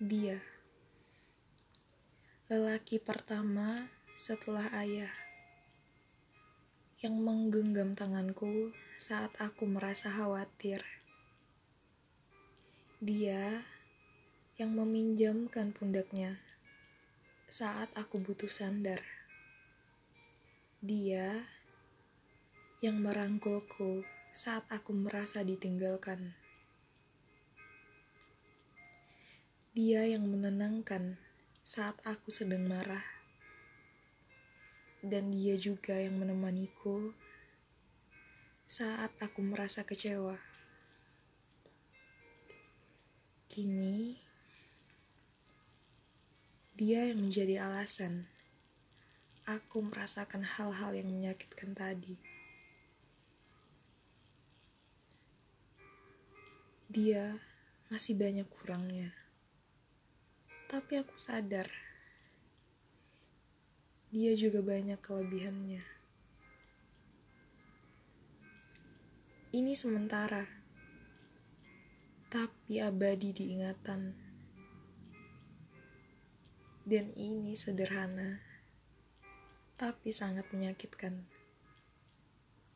Dia, lelaki pertama setelah ayah, yang menggenggam tanganku saat aku merasa khawatir. Dia yang meminjamkan pundaknya saat aku butuh sandar. Dia yang merangkulku saat aku merasa ditinggalkan. Dia yang menenangkan saat aku sedang marah. Dan dia juga yang menemaniku saat aku merasa kecewa. Kini, dia yang menjadi alasan aku merasakan hal-hal yang menyakitkan tadi. Dia masih banyak kurangnya, tapi aku sadar dia juga banyak kelebihannya. Ini sementara tapi abadi diingatan. Dan ini sederhana, tapi sangat menyakitkan.